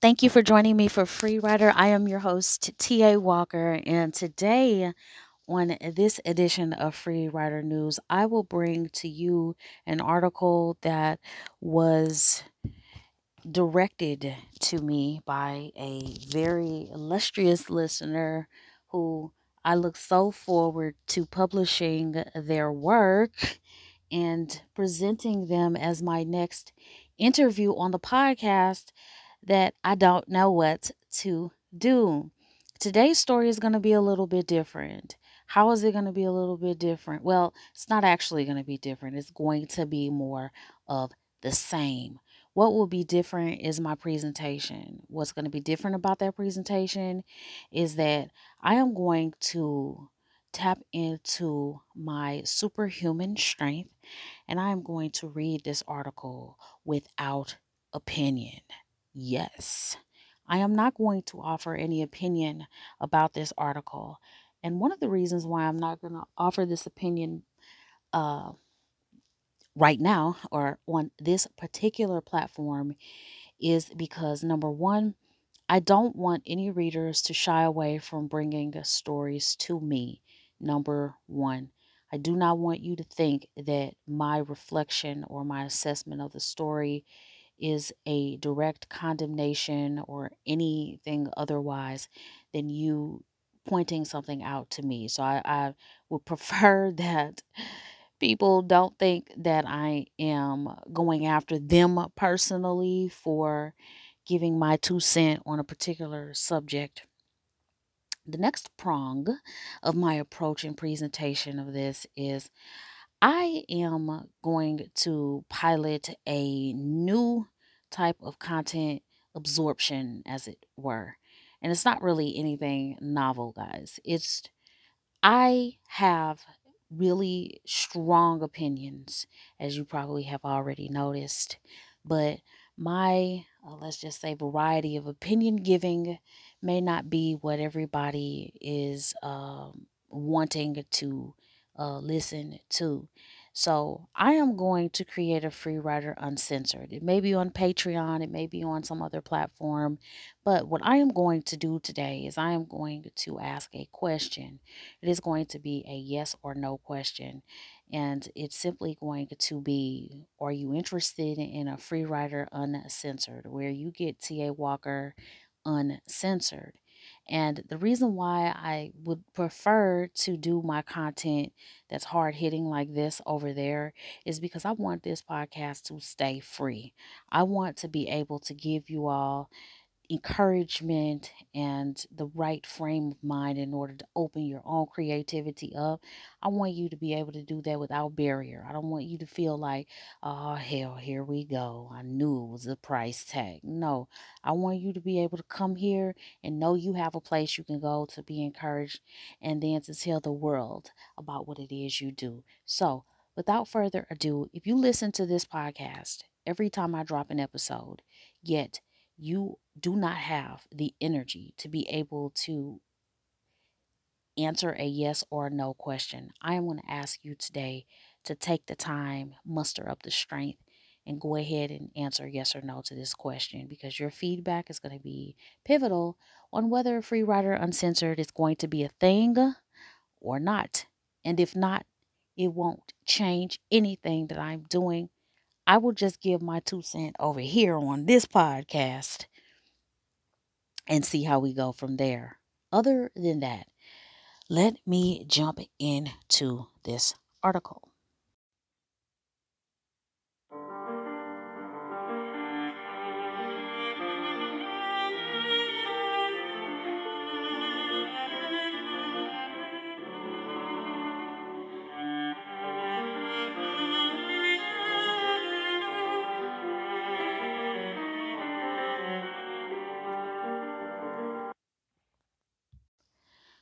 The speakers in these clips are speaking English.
Thank you for joining me for Free Writer. I am your host, T.A. Walker, and today on this edition of Free Writer News, I will bring to you an article that was directed to me by a very illustrious listener who I look so forward to publishing their work and presenting them as my next interview on the podcast that I don't know what to do. Today's story is going to be a little bit different. How is it going to be a little bit different? Well, it's not actually going to be different. It's going to be more of the same. What will be different is my presentation. What's going to be different about that presentation is that I am going to tap into my superhuman strength and I am going to read this article without opinion. Yes, I am not going to offer any opinion about this article. And one of the reasons why I'm not going to offer this opinion uh, right now or on this particular platform is because number one, I don't want any readers to shy away from bringing stories to me. Number one, I do not want you to think that my reflection or my assessment of the story is a direct condemnation or anything otherwise than you pointing something out to me. So I, I would prefer that people don't think that I am going after them personally for giving my two cent on a particular subject. The next prong of my approach and presentation of this is I am going to pilot a new type of content absorption, as it were. And it's not really anything novel, guys. It's, I have really strong opinions, as you probably have already noticed. But my, uh, let's just say, variety of opinion giving may not be what everybody is um, wanting to uh, listen to. So I am going to create a free writer uncensored. It may be on Patreon, it may be on some other platform, but what I am going to do today is I am going to ask a question. It is going to be a yes or no question. And it's simply going to be Are you interested in a free writer uncensored? Where you get T.A. Walker uncensored. And the reason why I would prefer to do my content that's hard hitting like this over there is because I want this podcast to stay free. I want to be able to give you all encouragement and the right frame of mind in order to open your own creativity up. I want you to be able to do that without barrier. I don't want you to feel like, oh, hell, here we go. I knew it was a price tag. No, I want you to be able to come here and know you have a place you can go to be encouraged and then to tell the world about what it is you do. So, without further ado, if you listen to this podcast every time I drop an episode, yet you do not have the energy to be able to answer a yes or no question, I am going to ask you today to take the time, muster up the strength, and go ahead and answer yes or no to this question because your feedback is going to be pivotal on whether Free Writer Uncensored is going to be a thing or not. And if not, it won't change anything that I'm doing. I will just give my two cent over here on this podcast and see how we go from there. Other than that, let me jump into this article.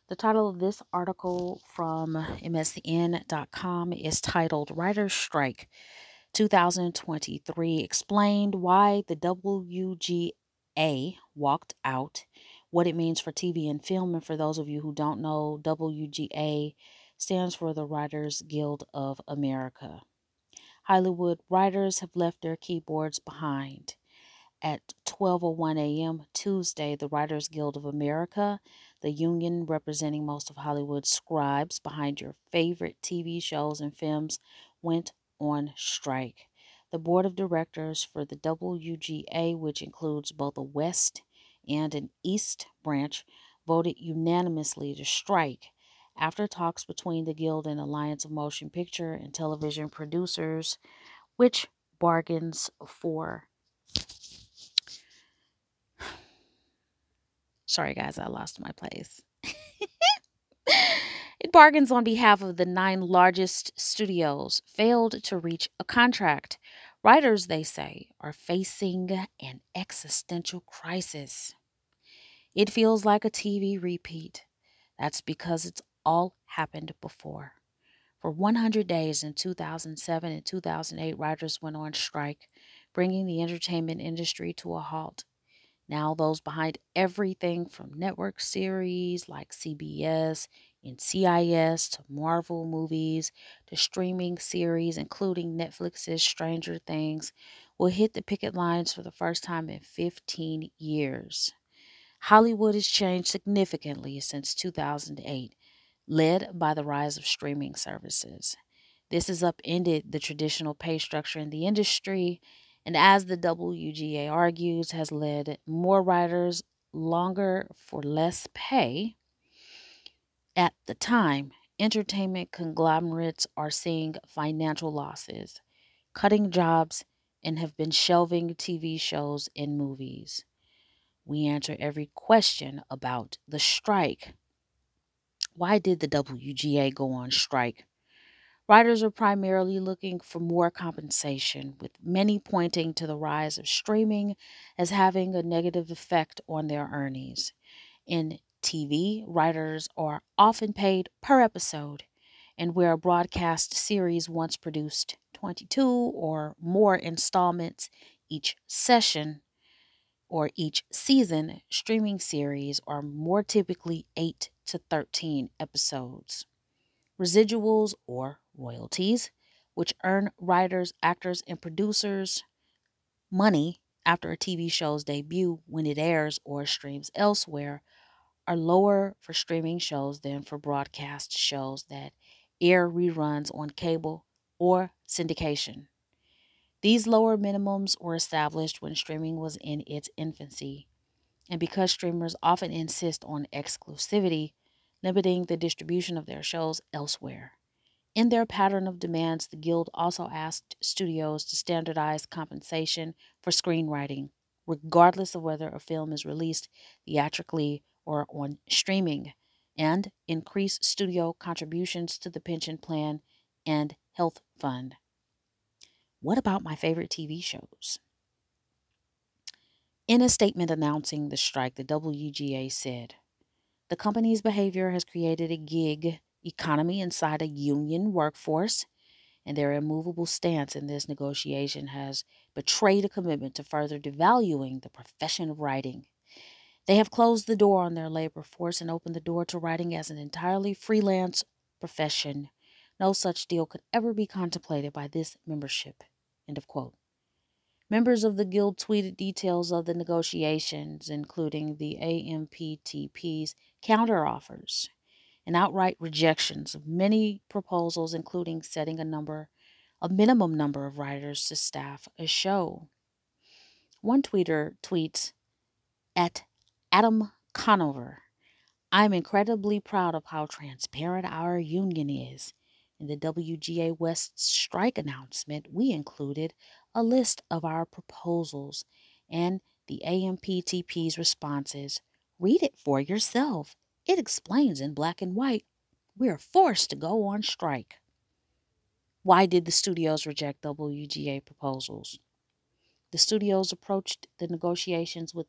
The title of this article from MSN.com is titled Writer's Strike 2023 Explained Why the WGA Walked Out, What It Means for TV and Film. And for those of you who don't know, WGA stands for the Writers Guild of America. Hollywood writers have left their keyboards behind. At 12:01 a.m. Tuesday, the Writers Guild of America, the union representing most of Hollywood's scribes behind your favorite TV shows and films, went on strike. The board of directors for the WGA, which includes both a West and an East branch, voted unanimously to strike after talks between the Guild and Alliance of Motion Picture and Television Producers, which bargains for Sorry, guys, I lost my place. it bargains on behalf of the nine largest studios, failed to reach a contract. Writers, they say, are facing an existential crisis. It feels like a TV repeat. That's because it's all happened before. For 100 days in 2007 and 2008, writers went on strike, bringing the entertainment industry to a halt. Now, those behind everything from network series like CBS NCIS to Marvel movies to streaming series, including Netflix's Stranger Things, will hit the picket lines for the first time in 15 years. Hollywood has changed significantly since 2008, led by the rise of streaming services. This has upended the traditional pay structure in the industry and as the WGA argues, has led more writers longer for less pay. At the time, entertainment conglomerates are seeing financial losses, cutting jobs, and have been shelving TV shows and movies. We answer every question about the strike. Why did the WGA go on strike? Writers are primarily looking for more compensation, with many pointing to the rise of streaming as having a negative effect on their earnings. In TV, writers are often paid per episode, and where a broadcast series once produced 22 or more installments each session or each season, streaming series are more typically 8 to 13 episodes. Residuals or royalties, which earn writers, actors, and producers money after a TV show's debut when it airs or streams elsewhere, are lower for streaming shows than for broadcast shows that air reruns on cable or syndication. These lower minimums were established when streaming was in its infancy, and because streamers often insist on exclusivity, limiting the distribution of their shows elsewhere. In their pattern of demands, the Guild also asked studios to standardize compensation for screenwriting, regardless of whether a film is released theatrically or on streaming, and increase studio contributions to the pension plan and health fund. What about my favorite TV shows? In a statement announcing the strike, the WGA said, The company's behavior has created a gig economy inside a union workforce, and their immovable stance in this negotiation has betrayed a commitment to further devaluing the profession of writing. They have closed the door on their labor force and opened the door to writing as an entirely freelance profession. No such deal could ever be contemplated by this membership. End of quote. Members of the Guild tweeted details of the negotiations, including the AMPTP's counteroffers and outright rejections of many proposals, including setting a number, a minimum number of writers to staff a show. One tweeter tweets at Adam Conover, I'm incredibly proud of how transparent our union is. In the WGA West strike announcement, we included a list of our proposals and the AMPTP's responses. Read it for yourself. It explains in black and white we are forced to go on strike. Why did the studios reject WGA proposals? The studios approached the negotiations with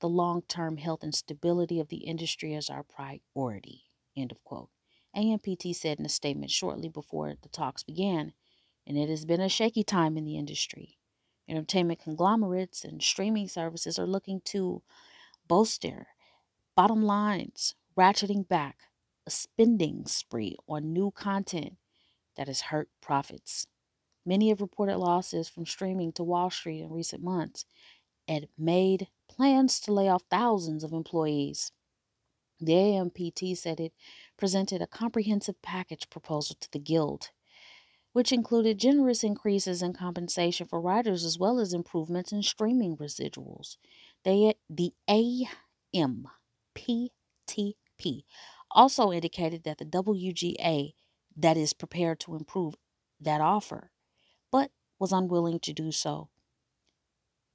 the long term health and stability of the industry as our priority. End of quote. AMPT said in a statement shortly before the talks began, and it has been a shaky time in the industry. Entertainment conglomerates and streaming services are looking to bolster bottom lines ratcheting back a spending spree on new content that has hurt profits. Many have reported losses from streaming to Wall Street in recent months, and made plans to lay off thousands of employees. The AMPT said it presented a comprehensive package proposal to the Guild, which included generous increases in compensation for writers as well as improvements in streaming residuals. They, the AMPTP also indicated that the WGA that is prepared to improve that offer, but was unwilling to do so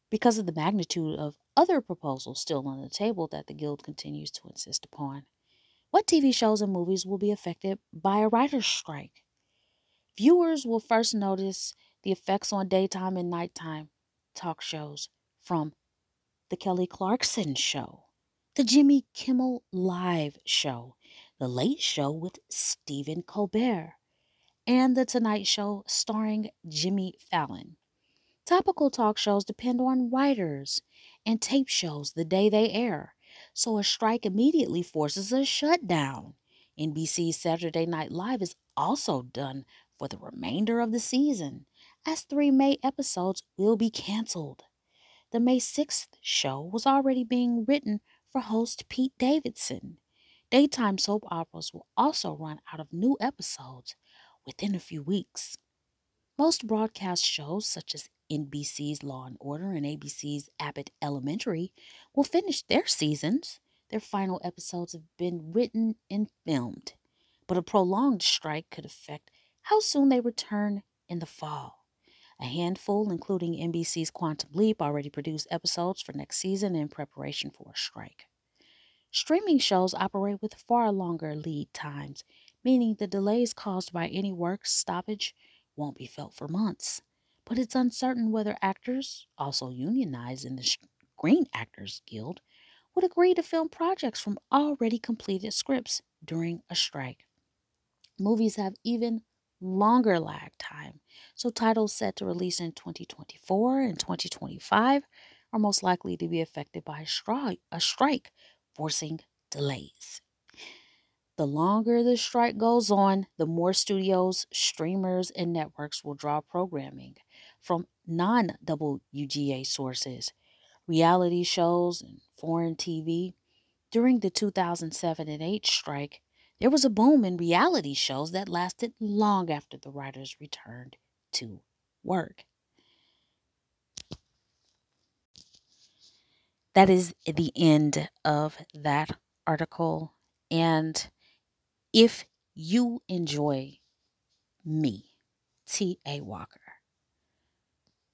because of the magnitude of other proposals still on the table that the Guild continues to insist upon. What TV shows and movies will be affected by a writer's strike? Viewers will first notice the effects on daytime and nighttime talk shows from The Kelly Clarkson Show, The Jimmy Kimmel Live Show, The Late Show with Stephen Colbert, and The Tonight Show starring Jimmy Fallon. Topical talk shows depend on writers and tape shows the day they air, so a strike immediately forces a shutdown. NBC's Saturday Night Live is also done for the remainder of the season, as three May episodes will be canceled. The May 6th show was already being written for host Pete Davidson. Daytime soap operas will also run out of new episodes within a few weeks. Most broadcast shows, such as NBC's Law and Order and ABC's Abbott Elementary, will finish their seasons. Their final episodes have been written and filmed, but a prolonged strike could affect how soon they return in the fall. A handful, including NBC's Quantum Leap, already produced episodes for next season in preparation for a strike. Streaming shows operate with far longer lead times, meaning the delays caused by any work stoppage won't be felt for months. But it's uncertain whether actors, also unionized in the Screen Actors Guild, would agree to film projects from already completed scripts during a strike. Movies have even longer lag time, so titles set to release in 2024 and 2025 are most likely to be affected by a strike, a strike forcing delays. The longer the strike goes on, the more studios, streamers, and networks will draw programming from non WGA sources, reality shows, and foreign TV. During the 2007 and 8 strike, there was a boom in reality shows that lasted long after the writers returned to work. That is the end of that article. And if you enjoy me, T.A. Walker,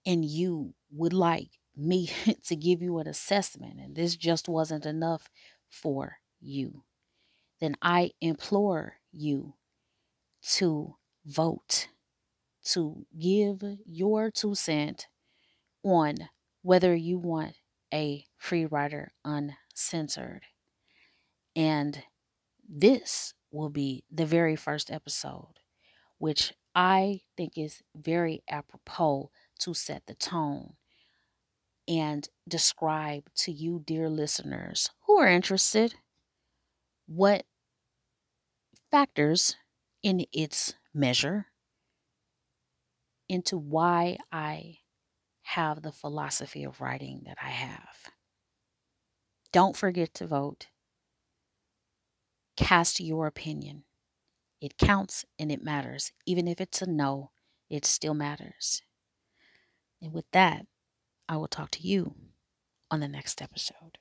and you would like me to give you an assessment, and this just wasn't enough for you, then I implore you to vote, to give your two cent on whether you want a free writer uncensored. And this will be the very first episode, which I think is very apropos to set the tone and describe to you, dear listeners who are interested, what factors in its measure into why I have the philosophy of writing that I have. Don't forget to vote cast your opinion. It counts and it matters. Even if it's a no, it still matters. And with that, I will talk to you on the next episode.